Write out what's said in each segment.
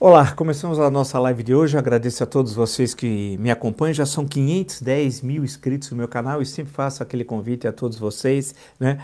Olá, começamos a nossa live de hoje. Agradeço a todos vocês que me acompanham. Já são 510 mil inscritos no meu canal e sempre faço aquele convite a todos vocês né,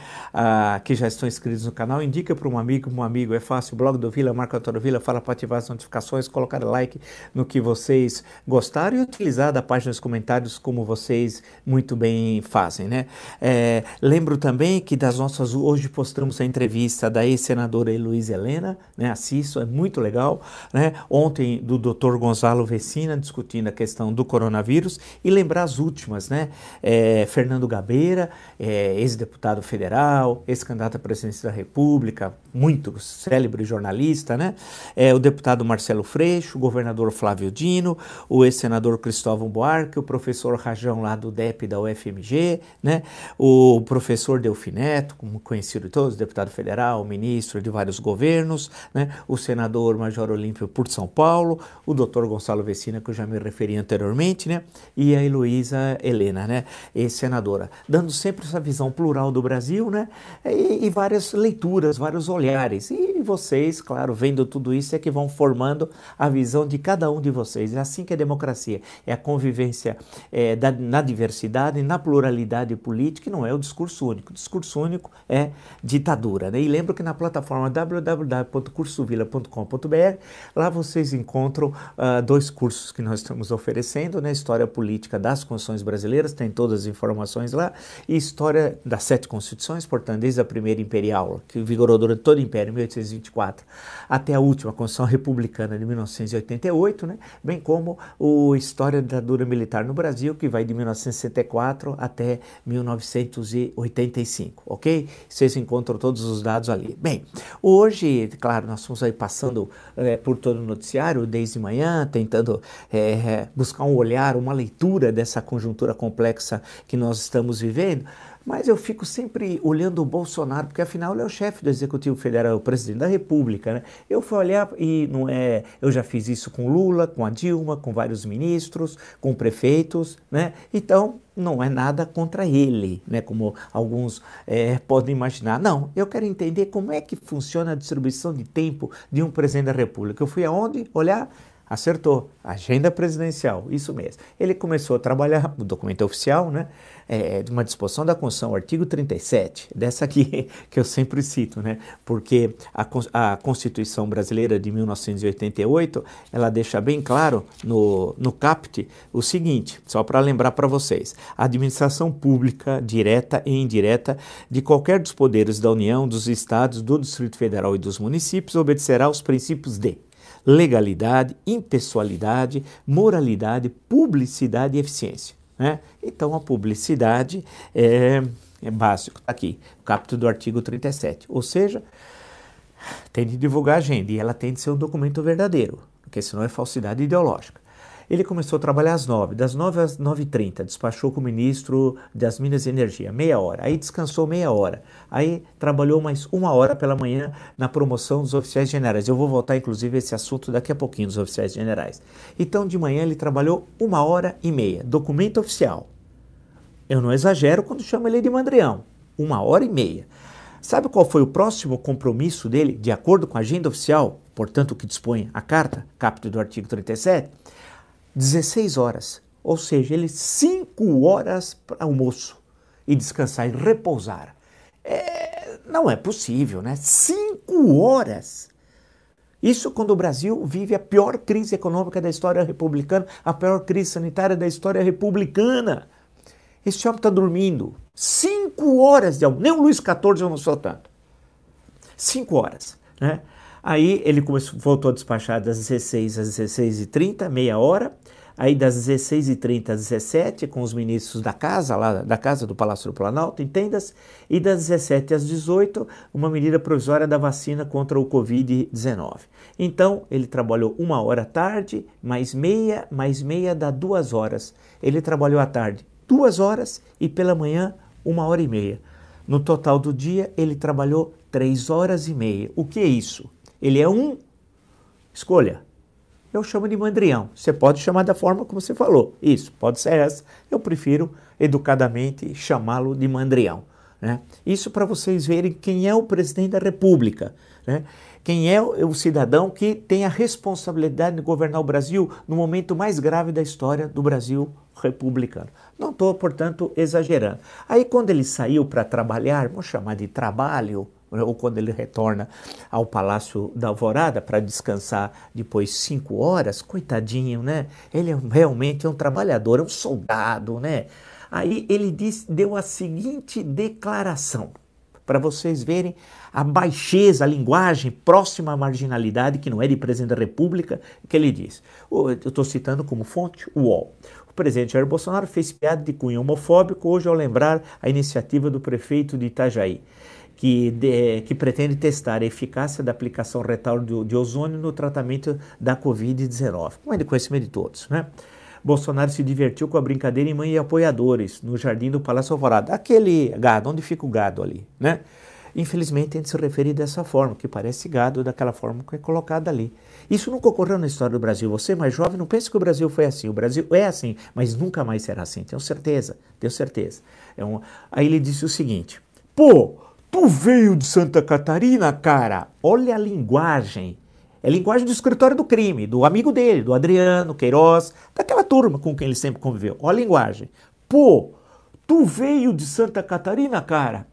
que já estão inscritos no canal. Indica para um amigo, um amigo, é fácil. Blog do Vila, Marco Antônio Vila, fala para ativar as notificações, colocar like no que vocês gostaram e utilizar da página dos comentários como vocês muito bem fazem. Né? É, lembro também que das nossas. Hoje postamos a entrevista da ex-senadora Heloísa Helena, né? Assisto, é muito legal. Né? Né? Ontem, do Dr. Gonzalo Vecina, discutindo a questão do coronavírus, e lembrar as últimas, né? É, Fernando Gabeira, é, ex-deputado federal, ex-candidato à presidência da República, muito célebre jornalista, né? É, o deputado Marcelo Freixo, o governador Flávio Dino, o ex-senador Cristóvão Buarque, o professor Rajão lá do DEP da UFMG, né? O professor Delfineto, como conhecido de todos, deputado federal, ministro de vários governos, né? O senador Major Olímpio por São Paulo, o doutor Gonçalo Vecina, que eu já me referi anteriormente, né? E a Heloísa Helena, né? Ex-senadora, dando sempre essa visão plural do Brasil, né? E, e, várias leituras, vários olhares. E vocês, claro, vendo tudo isso, é que vão formando a visão de cada um de vocês. É assim que é democracia, é a convivência é, da, na diversidade, na pluralidade política, e não é o discurso único. O discurso único é ditadura, né? E lembro que na plataforma www.cursovila.com.br, lá Lá vocês encontram uh, dois cursos que nós estamos oferecendo, né? História Política das Constituições Brasileiras, tem todas as informações lá, e História das Sete Constituições, portanto, desde a primeira imperial, que vigorou durante todo o Império, 1824, até a última Constituição Republicana de 1988, né? Bem como o História da Dura Militar no Brasil, que vai de 1964 até 1985, ok? Vocês encontram todos os dados ali. Bem, hoje, claro, nós estamos aí passando é, por todo no noticiário desde manhã, tentando é, buscar um olhar, uma leitura dessa conjuntura complexa que nós estamos vivendo. Mas eu fico sempre olhando o Bolsonaro, porque afinal ele é o chefe do Executivo Federal, é o presidente da República. Né? Eu fui olhar e não é. Eu já fiz isso com Lula, com a Dilma, com vários ministros, com prefeitos, né? Então não é nada contra ele, né? Como alguns é, podem imaginar. Não, eu quero entender como é que funciona a distribuição de tempo de um presidente da República. Eu fui aonde? Olhar Acertou. Agenda presidencial, isso mesmo. Ele começou a trabalhar, o documento oficial, né? É, de uma disposição da Constituição, artigo 37, dessa aqui que eu sempre cito, né? Porque a, a Constituição brasileira de 1988, ela deixa bem claro no, no CAPT o seguinte, só para lembrar para vocês: a administração pública, direta e indireta, de qualquer dos poderes da União, dos estados, do Distrito Federal e dos municípios, obedecerá aos princípios de legalidade, impessoalidade, moralidade, publicidade e eficiência. Né? Então, a publicidade é, é básico, está aqui, capítulo do artigo 37. Ou seja, tem de divulgar a agenda e ela tem de ser um documento verdadeiro, porque senão é falsidade ideológica. Ele começou a trabalhar às 9, das 9 às 9h30, despachou com o ministro das Minas e Energia, meia hora. Aí descansou meia hora. Aí trabalhou mais uma hora pela manhã na promoção dos oficiais generais. Eu vou voltar, inclusive, a esse assunto daqui a pouquinho, dos oficiais generais. Então, de manhã, ele trabalhou uma hora e meia. Documento oficial. Eu não exagero quando chamo ele de mandrião. Uma hora e meia. Sabe qual foi o próximo compromisso dele, de acordo com a agenda oficial, portanto, o que dispõe a carta, capítulo do artigo 37? 16 horas, ou seja, ele 5 horas para almoço e descansar e repousar. É, não é possível, né? 5 horas. Isso quando o Brasil vive a pior crise econômica da história republicana, a pior crise sanitária da história republicana. Esse homem está dormindo. Cinco horas de almoço. Nem o Luiz XIV almoçou tanto. Cinco horas. Né? Aí ele começou, voltou a despachar das 16 às 16h30, meia hora. Aí das 16h30 às 17 com os ministros da casa, lá da casa do Palácio do Planalto, em tendas. E das 17 às 18 uma medida provisória da vacina contra o Covid-19. Então, ele trabalhou uma hora tarde, mais meia, mais meia dá duas horas. Ele trabalhou à tarde duas horas e pela manhã uma hora e meia. No total do dia, ele trabalhou três horas e meia. O que é isso? Ele é um. Escolha. Eu chamo de mandrião. Você pode chamar da forma como você falou. Isso, pode ser essa. Eu prefiro educadamente chamá-lo de mandrião. Né? Isso para vocês verem quem é o presidente da República. Né? Quem é o cidadão que tem a responsabilidade de governar o Brasil no momento mais grave da história do Brasil republicano? Não estou, portanto, exagerando. Aí, quando ele saiu para trabalhar, vamos chamar de trabalho, ou quando ele retorna ao Palácio da Alvorada para descansar depois cinco horas, coitadinho, né? Ele é realmente é um trabalhador, é um soldado, né? Aí ele disse, deu a seguinte declaração, para vocês verem a baixeza, a linguagem próxima à marginalidade, que não é de presidente da República, que ele diz. Eu estou citando como fonte o UOL. O presidente Jair Bolsonaro fez piada de cunho homofóbico hoje ao lembrar a iniciativa do prefeito de Itajaí que, de, que pretende testar a eficácia da aplicação retal de, de ozônio no tratamento da Covid-19. Como é de conhecimento de todos, né? Bolsonaro se divertiu com a brincadeira em mãe e apoiadores no jardim do Palácio Alvorada. Aquele gado, onde fica o gado ali, né? Infelizmente, tem de se referir dessa forma, que parece gado daquela forma que é colocada ali. Isso nunca ocorreu na história do Brasil. Você, mais jovem, não pense que o Brasil foi assim. O Brasil é assim, mas nunca mais será assim. Tenho certeza, tenho certeza. É um... Aí ele disse o seguinte: pô, Tu veio de Santa Catarina, cara? Olha a linguagem. É a linguagem do escritório do crime, do amigo dele, do Adriano Queiroz, daquela turma com quem ele sempre conviveu. Olha a linguagem. Pô, tu veio de Santa Catarina, cara?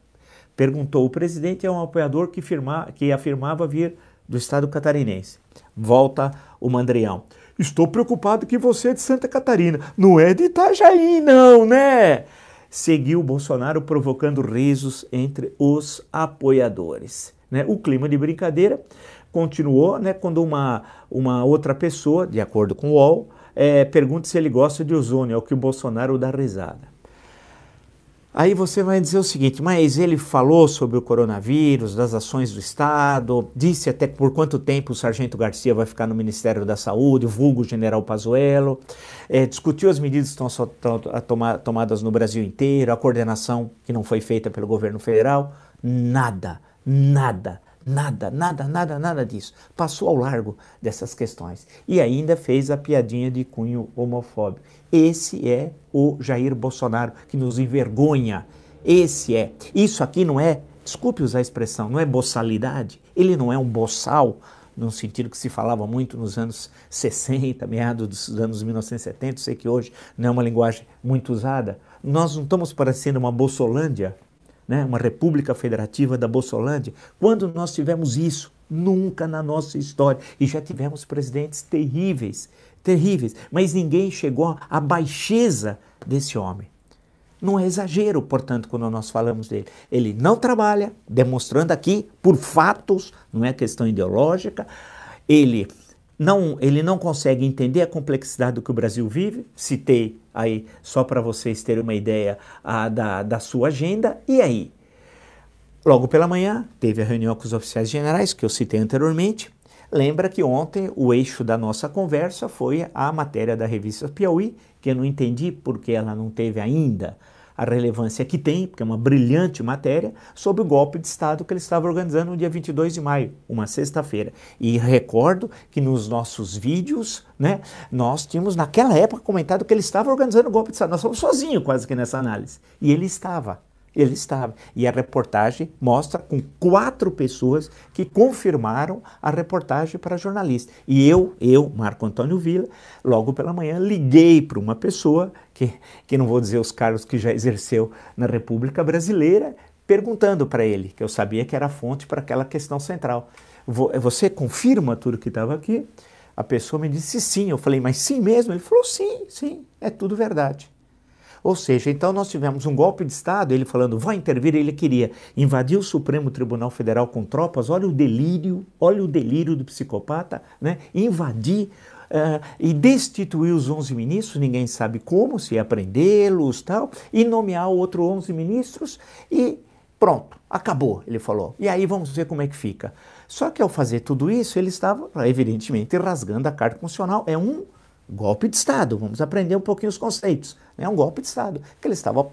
Perguntou o presidente a um apoiador que, firma, que afirmava vir do estado catarinense. Volta o Mandrião. Estou preocupado que você é de Santa Catarina. Não é de Itajaí, não, né? Seguiu Bolsonaro provocando risos entre os apoiadores. Né? O clima de brincadeira continuou né, quando uma, uma outra pessoa, de acordo com o UOL, é, pergunta se ele gosta de ozônio, ao que o Bolsonaro dá risada. Aí você vai dizer o seguinte, mas ele falou sobre o coronavírus, das ações do Estado, disse até por quanto tempo o Sargento Garcia vai ficar no Ministério da Saúde, o vulgo General Pazuello, é, discutiu as medidas que estão tomadas no Brasil inteiro, a coordenação que não foi feita pelo governo federal, nada, nada, nada, nada, nada, nada disso. Passou ao largo dessas questões e ainda fez a piadinha de cunho homofóbico. Esse é o Jair Bolsonaro que nos envergonha. Esse é. Isso aqui não é, desculpe usar a expressão, não é boçalidade. Ele não é um boçal, no sentido que se falava muito nos anos 60, meados dos anos 1970. Sei que hoje não é uma linguagem muito usada. Nós não estamos parecendo uma Bolsolândia, né? uma república federativa da Bolsolândia. Quando nós tivemos isso? Nunca na nossa história. E já tivemos presidentes terríveis terríveis, mas ninguém chegou à baixeza desse homem. Não é exagero, portanto, quando nós falamos dele. Ele não trabalha, demonstrando aqui por fatos, não é questão ideológica. Ele não, ele não consegue entender a complexidade do que o Brasil vive. Citei aí, só para vocês terem uma ideia a, da, da sua agenda. E aí? Logo pela manhã, teve a reunião com os oficiais generais, que eu citei anteriormente. Lembra que ontem o eixo da nossa conversa foi a matéria da revista Piauí, que eu não entendi porque ela não teve ainda a relevância que tem, porque é uma brilhante matéria, sobre o golpe de Estado que ele estava organizando no dia 22 de maio, uma sexta-feira. E recordo que nos nossos vídeos, né, nós tínhamos naquela época comentado que ele estava organizando o golpe de Estado. Nós fomos sozinhos quase que nessa análise. E ele estava. Ele estava. E a reportagem mostra com quatro pessoas que confirmaram a reportagem para jornalista. E eu, eu, Marco Antônio Vila, logo pela manhã liguei para uma pessoa, que, que não vou dizer os cargos que já exerceu na República Brasileira, perguntando para ele, que eu sabia que era fonte para aquela questão central. Você confirma tudo que estava aqui? A pessoa me disse sim. Eu falei, mas sim mesmo? Ele falou, sim, sim, é tudo verdade. Ou seja, então nós tivemos um golpe de Estado, ele falando, vai intervir, ele queria invadir o Supremo Tribunal Federal com tropas, olha o delírio, olha o delírio do psicopata, né? invadir uh, e destituir os 11 ministros, ninguém sabe como, se ia prendê-los tal, e nomear outros 11 ministros e pronto, acabou, ele falou. E aí vamos ver como é que fica. Só que ao fazer tudo isso, ele estava, evidentemente, rasgando a Carta Constitucional. É um golpe de Estado. Vamos aprender um pouquinho os conceitos. É um golpe de Estado. O que ele estava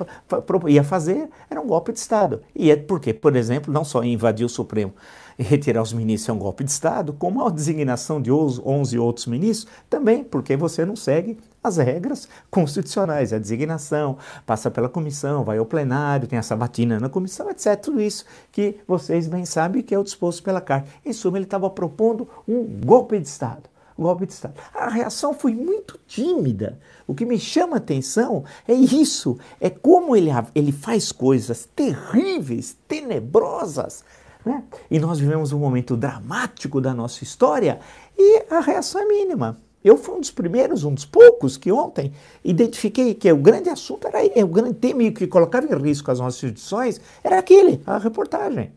ia fazer era um golpe de Estado. E é porque, por exemplo, não só invadir o Supremo e retirar os ministros é um golpe de Estado, como a designação de 11 outros ministros também, porque você não segue as regras constitucionais, a designação, passa pela comissão, vai ao plenário, tem a sabatina na comissão, etc. Tudo isso que vocês bem sabem que é o disposto pela Carta. Em suma, ele estava propondo um golpe de Estado golpe de Estado. A reação foi muito tímida. O que me chama a atenção é isso, é como ele, ele faz coisas terríveis, tenebrosas. Né? E nós vivemos um momento dramático da nossa história e a reação é mínima. Eu fui um dos primeiros, um dos poucos que ontem identifiquei que o grande assunto era é, o grande tema que colocava em risco as nossas instituições era aquele, a reportagem.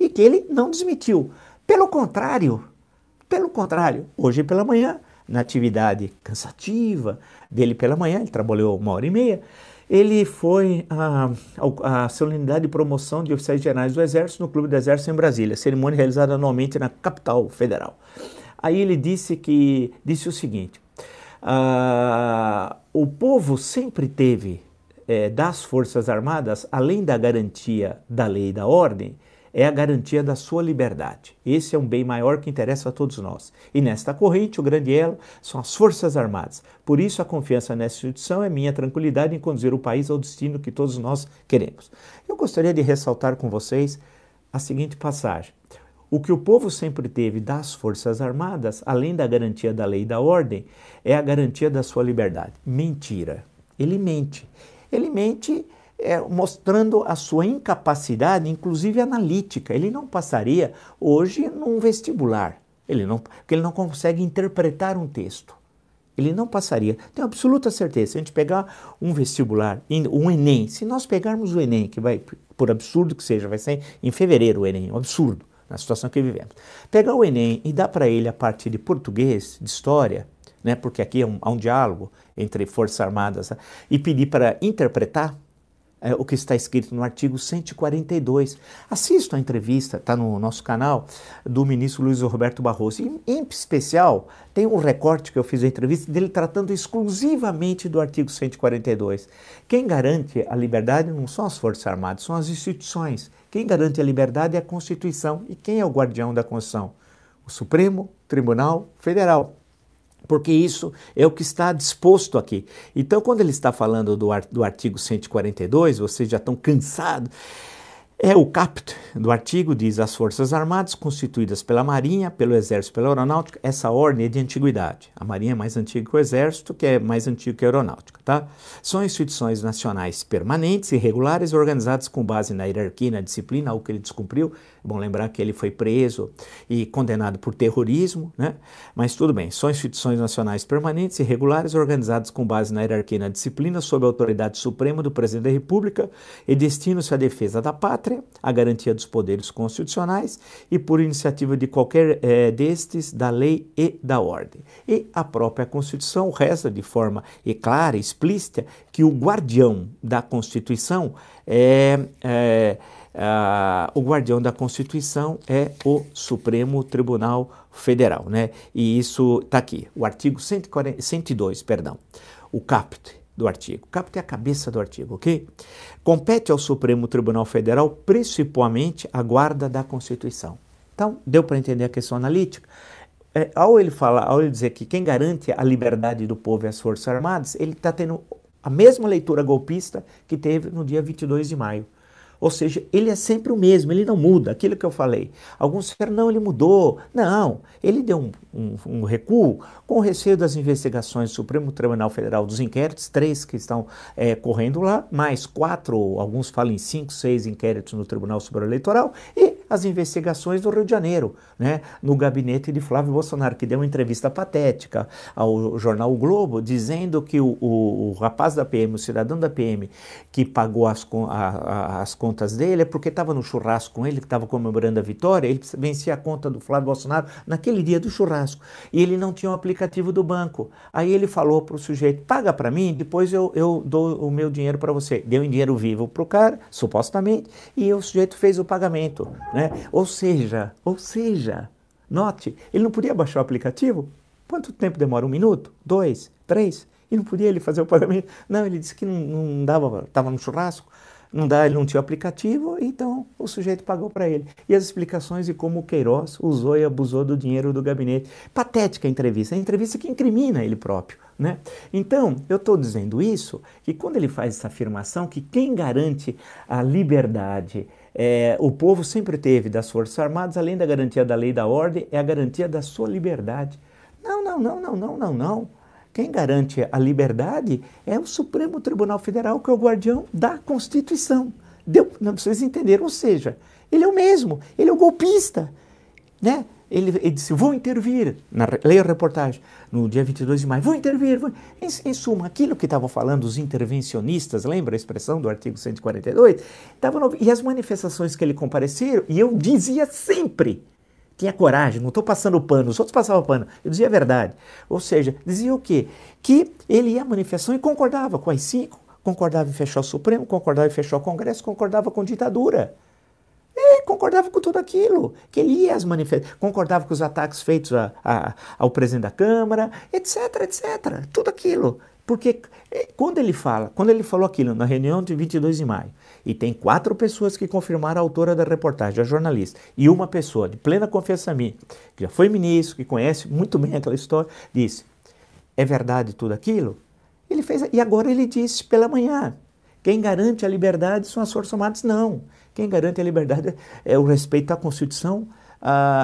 E que ele não desmitiu. Pelo contrário, pelo contrário, hoje pela manhã, na atividade cansativa dele pela manhã, ele trabalhou uma hora e meia, ele foi à, solenidade de promoção de oficiais gerais do Exército no Clube do Exército em Brasília, cerimônia realizada anualmente na capital federal. Aí ele disse que disse o seguinte: ah, o povo sempre teve é, das Forças Armadas, além da garantia da lei e da ordem, é a garantia da sua liberdade. Esse é um bem maior que interessa a todos nós. E nesta corrente, o grande elo são as Forças Armadas. Por isso, a confiança nessa instituição é minha tranquilidade em conduzir o país ao destino que todos nós queremos. Eu gostaria de ressaltar com vocês a seguinte passagem. O que o povo sempre teve das Forças Armadas, além da garantia da lei e da ordem, é a garantia da sua liberdade. Mentira. Ele mente. Ele mente é, mostrando a sua incapacidade, inclusive analítica. Ele não passaria hoje num vestibular, ele não, porque ele não consegue interpretar um texto. Ele não passaria. Tenho absoluta certeza. Se a gente pegar um vestibular, um Enem, se nós pegarmos o Enem, que vai, por absurdo que seja, vai ser em fevereiro o Enem, um absurdo, na situação que vivemos. Pegar o Enem e dar para ele a parte de português, de história, né, porque aqui é um, há um diálogo entre Forças Armadas, e pedir para interpretar, é, o que está escrito no artigo 142. Assista a entrevista, está no nosso canal, do ministro Luiz Roberto Barroso. Em especial, tem um recorte que eu fiz da entrevista dele tratando exclusivamente do artigo 142. Quem garante a liberdade não são as Forças Armadas, são as instituições. Quem garante a liberdade é a Constituição. E quem é o guardião da Constituição? O Supremo Tribunal Federal porque isso é o que está disposto aqui. Então, quando ele está falando do, artigo 142, vocês já estão cansados. É o caput do artigo diz as Forças Armadas constituídas pela Marinha, pelo Exército, pela Aeronáutica. Essa ordem é de antiguidade. A Marinha é mais antiga que o Exército, que é mais antigo que a Aeronáutica, tá? São instituições nacionais permanentes e regulares organizadas com base na hierarquia na disciplina, algo que ele descumpriu, bom lembrar que ele foi preso e condenado por terrorismo, né? Mas tudo bem, são instituições nacionais permanentes e regulares organizadas com base na hierarquia e na disciplina, sob a autoridade suprema do presidente da República e destinam-se à defesa da pátria, à garantia dos poderes constitucionais e, por iniciativa de qualquer é, destes, da lei e da ordem. E a própria Constituição reza de forma clara e explícita que o guardião da Constituição é, é Uh, o guardião da Constituição é o Supremo Tribunal Federal, né? E isso está aqui, o artigo 140, 102, perdão, o caput do artigo. Caput é a cabeça do artigo, ok? Compete ao Supremo Tribunal Federal principalmente a guarda da Constituição. Então, deu para entender a questão analítica? É, ao ele falar, ao ele dizer que quem garante a liberdade do povo é as Forças Armadas, ele está tendo a mesma leitura golpista que teve no dia 22 de maio. Ou seja, ele é sempre o mesmo, ele não muda, aquilo que eu falei. Alguns disseram, não, ele mudou. Não, ele deu um, um, um, recuo com receio das investigações do Supremo Tribunal Federal dos inquéritos, três que estão é, correndo lá, mais quatro, alguns falam em cinco, seis inquéritos no Tribunal Superior Eleitoral, e as investigações do Rio de Janeiro, né, no gabinete de Flávio Bolsonaro, que deu uma entrevista patética ao jornal o Globo, dizendo que o, o, o rapaz da PM, o cidadão da PM, que pagou as, a, a, as contas dele, é porque estava no churrasco com ele, que estava comemorando a vitória, ele vencia a conta do Flávio Bolsonaro naquele dia do churrasco, e ele não tinha o um aplicativo do banco. Aí ele falou para o sujeito, paga para mim, depois eu, eu dou o meu dinheiro para você. Deu em dinheiro vivo para o cara, supostamente, e o sujeito fez o pagamento. Né? Ou seja, ou seja, note, ele não podia baixar o aplicativo? Quanto tempo demora? Um minuto? Dois? Três? E não podia ele fazer o pagamento? Não, ele disse que não, não dava, estava no churrasco, não dá, ele não tinha o aplicativo, então o sujeito pagou para ele. E as explicações de como o Queiroz usou e abusou do dinheiro do gabinete. Patética a entrevista, a entrevista que incrimina ele próprio. Né? Então, eu estou dizendo isso, que quando ele faz essa afirmação, que quem garante a liberdade, é, o povo sempre teve das Forças Armadas, além da garantia da lei e da ordem, é a garantia da sua liberdade. Não, não, não, não, não, não, não. Quem garante a liberdade é o Supremo Tribunal Federal, que é o guardião da Constituição. Deu, não, vocês entenderam? Ou seja, ele é o mesmo, ele é o golpista. Né? Ele, ele disse, vou intervir, na, leia a reportagem, no dia 22 de maio, vou intervir. Vou... Em, em, suma, aquilo que estavam falando os intervencionistas, lembra a expressão do artigo 142? Tava no, e as manifestações que ele compareceram, e eu dizia sempre, tinha coragem, não estou passando pano, os outros passavam pano, eu dizia a verdade. Ou seja, dizia o quê? Que ele ia à manifestação e concordava com as cinco, concordava em fechar o Supremo, concordava em fechar o Congresso, concordava com ditadura. Ele concordava com tudo aquilo, que ele ia às manifestações, concordava com os ataques feitos a, a, ao presidente da Câmara, etc, etc, tudo aquilo. Porque eh, quando ele fala, quando ele falou aquilo na reunião de 22 de maio, e tem quatro pessoas que confirmaram a autora da reportagem, a jornalista, e uma pessoa de plena confiança minha, que já foi ministro, que conhece muito bem aquela história, disse: é verdade tudo aquilo? Ele fez, e agora ele disse pela manhã: quem garante a liberdade são as Forças Armadas? Não. Quem garante a liberdade é o respeito à Constituição,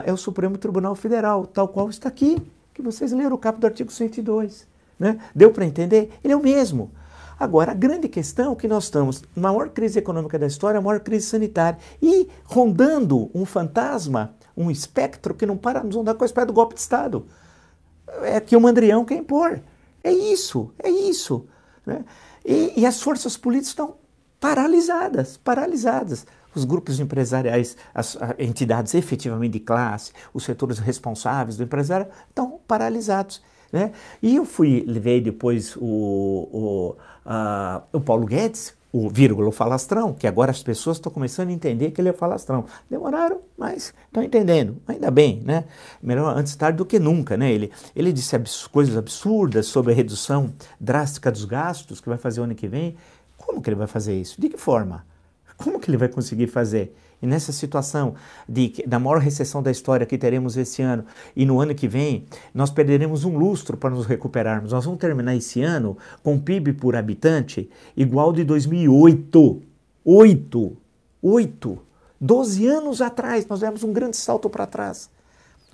é o Supremo Tribunal Federal, tal qual está aqui, que vocês leram o capo do artigo 102. Né? Deu para entender? Ele é o mesmo. Agora, a grande questão é que nós estamos na maior crise econômica da história, a maior crise sanitária, e rondando um fantasma, um espectro que não para nos andar com a espécie do golpe de Estado. É que o mandrião quer impor. É isso, é isso. Né? E, e as forças políticas estão paralisadas, paralisadas os grupos empresariais, as entidades efetivamente de classe, os setores responsáveis do empresário estão paralisados. Né? E eu fui, levei depois o, o, a, o Paulo Guedes, o vírgula, o falastrão, que agora as pessoas estão começando a entender que ele é falastrão. Demoraram, mas estão entendendo. Ainda bem, né? Melhor antes tarde do que nunca, né? Ele, ele disse abs coisas absurdas sobre a redução drástica dos gastos que vai fazer o ano que vem. Como que ele vai fazer isso? De que forma? Como que ele vai conseguir fazer? E nessa situação de, da maior recessão da história que teremos esse ano e no ano que vem, nós perderemos um lustro para nos recuperarmos. Nós vamos terminar esse ano com PIB por habitante igual de 2008. Oito. Oito. Doze anos atrás, nós demos um grande salto para trás.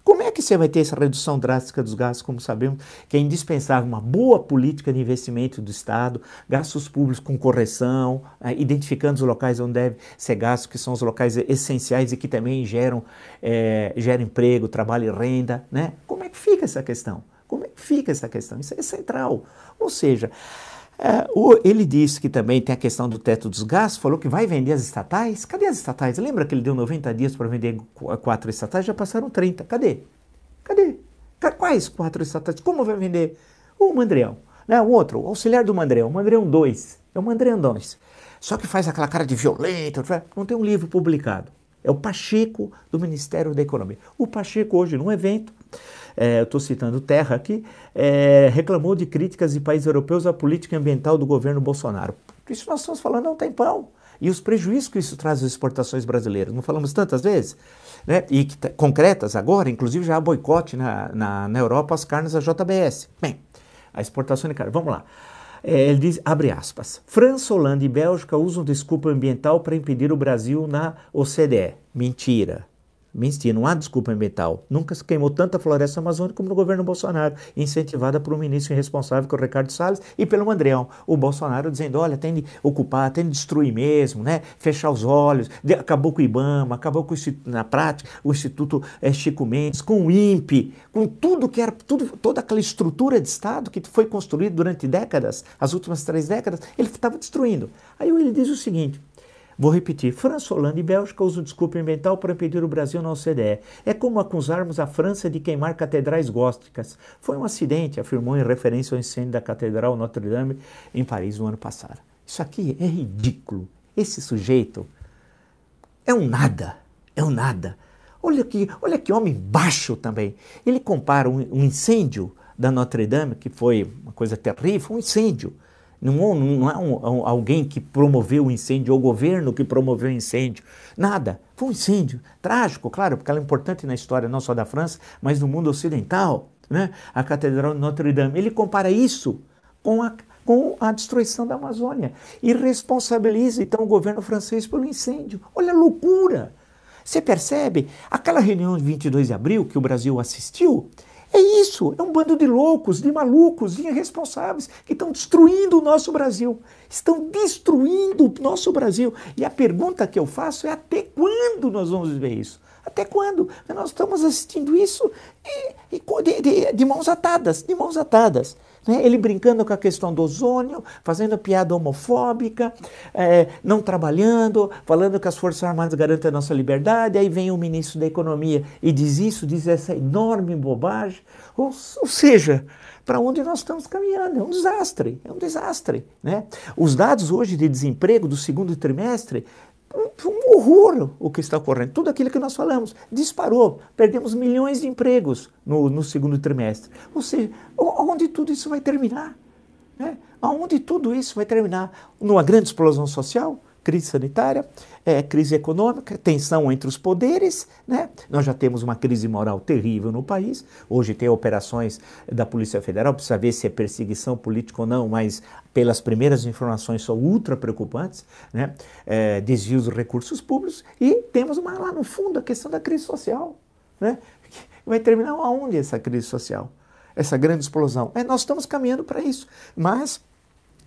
Como é que você vai ter essa redução drástica dos gastos, como sabemos que é indispensável uma boa política de investimento do Estado, gastos públicos com correção, eh, identificando os locais onde deve ser gastos, que são os locais essenciais e que também geram, eh, geram emprego, trabalho e renda, né? Como é que fica essa questão? Como é que fica essa questão? Isso é central. Ou seja, é, ele disse que também tem a questão do teto dos gastos, falou que vai vender as estatais. Cadê as estatais? Lembra que ele deu 90 dias para vender quatro estatais? Já passaram 30. Cadê? Cadê? Quais quatro estatais? Como vai vender? O Mandreão. Né? O outro, o auxiliar do Mandreão, o Mandreão 2. É o Mandreão 2. Só que faz aquela cara de violento, não tem um livro publicado. É o Pacheco do Ministério da Economia. O Pacheco hoje, num evento, é, eu estou citando Terra aqui, é, reclamou de críticas de países europeus à política ambiental do governo Bolsonaro. Isso nós estamos falando há um tempão. E os prejuízos que isso traz às exportações brasileiras, não falamos tantas vezes? Né? E que, concretas agora, inclusive já há boicote na, na, na Europa às carnes da JBS. Bem, a exportação de carne, vamos lá. É, ele diz, abre aspas, França, Holanda e Bélgica usam desculpa ambiental para impedir o Brasil na OCDE. Mentira. Mentira, não há desculpa ambiental. Nunca se queimou tanta floresta amazônica como no governo Bolsonaro, incentivada por um ministro irresponsável, que é o Ricardo Salles, e pelo Andreão. O Bolsonaro dizendo, olha, tem de ocupar, tem de destruir mesmo, né? fechar os olhos, acabou com o IBAMA, acabou com o, na prática o Instituto é, Chico Mendes, com o INPE, com tudo que era, tudo, toda aquela estrutura de Estado que foi construída durante décadas, as últimas três décadas, ele estava destruindo. Aí ele diz o seguinte, Vou repetir: França, Holanda e Bélgica usam desculpa ambiental para impedir o Brasil na OCDE. É como acusarmos a França de queimar catedrais góticas. Foi um acidente, afirmou em referência ao incêndio da Catedral Notre-Dame em Paris no ano passado. Isso aqui é ridículo. Esse sujeito é um nada, é um nada. Olha que, olha que homem baixo também. Ele compara um, um incêndio da Notre-Dame, que foi uma coisa terrível, um incêndio não, não é um, alguém que promoveu o incêndio, ou o governo que promoveu o incêndio. Nada. Foi um incêndio trágico, claro, porque ela é importante na história não só da França, mas do mundo ocidental. né? a Catedral de Notre Dame. Ele compara isso com a, com a destruição da Amazônia e responsabiliza então o governo francês pelo incêndio. Olha a loucura! Você percebe? Aquela reunião de 22 de abril que o Brasil assistiu, é isso, é um bando de loucos, de malucos, de irresponsáveis que estão destruindo o nosso Brasil. Estão destruindo o nosso Brasil. E a pergunta que eu faço é até quando nós vamos ver isso? Até quando? Nós estamos assistindo isso e, e, de, de, de mãos atadas, de mãos atadas. Né? Ele brincando com a questão do ozônio, fazendo piada homofóbica, é, não trabalhando, falando que as Forças Armadas garantem a nossa liberdade. Aí vem o ministro da Economia e diz isso, diz essa enorme bobagem. Ou, ou seja, para onde nós estamos caminhando? É um desastre, é um desastre. Né? Os dados hoje de desemprego do segundo trimestre um horror o que está ocorrendo. Tudo aquilo que nós falamos disparou. Perdemos milhões de empregos no, no segundo trimestre. Ou seja, onde tudo isso vai terminar? Né? Aonde tudo isso vai terminar? Numa grande explosão social? Crise sanitária, é, crise econômica, tensão entre os poderes, né? Nós já temos uma crise moral terrível no país. Hoje tem operações da Polícia Federal, precisa ver se é perseguição política ou não, mas pelas primeiras informações são ultra preocupantes, né? É, desvios de recursos públicos e temos uma, lá no fundo a questão da crise social, né? Vai terminar aonde essa crise social? Essa grande explosão? É, nós estamos caminhando para isso, mas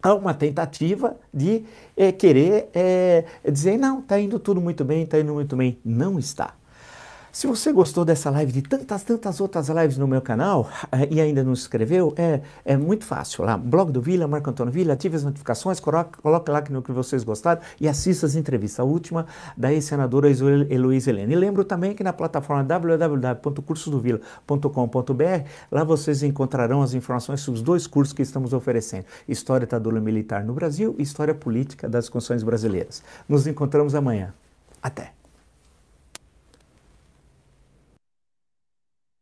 há uma tentativa de é, querer é, dizer, não, está indo tudo muito bem, está indo muito bem. Não está. Se você gostou dessa live, de tantas, tantas outras lives no meu canal eh, e ainda não se inscreveu, é, é muito fácil. Lá, blog do Vila, Marco Antônio Vila, ative as notificações, coloque, lá no que vocês gostaram e assista as entrevistas. A última da ex-senadora Heloísa Helena. E lembro também que na plataforma www.cursosdovila.com.br, lá vocês encontrarão as informações sobre os dois cursos que estamos oferecendo: História Ditadura Militar no Brasil e História Política das Constituições Brasileiras. Nos encontramos amanhã. Até!